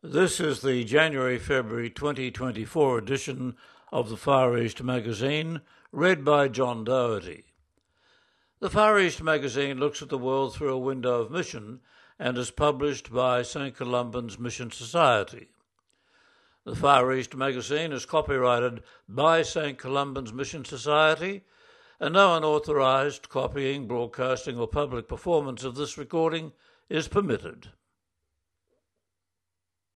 This is the January February 2024 edition of the Far East Magazine, read by John Doherty. The Far East Magazine looks at the world through a window of mission and is published by St. Columban's Mission Society. The Far East Magazine is copyrighted by St. Columban's Mission Society, and no unauthorized copying, broadcasting, or public performance of this recording is permitted.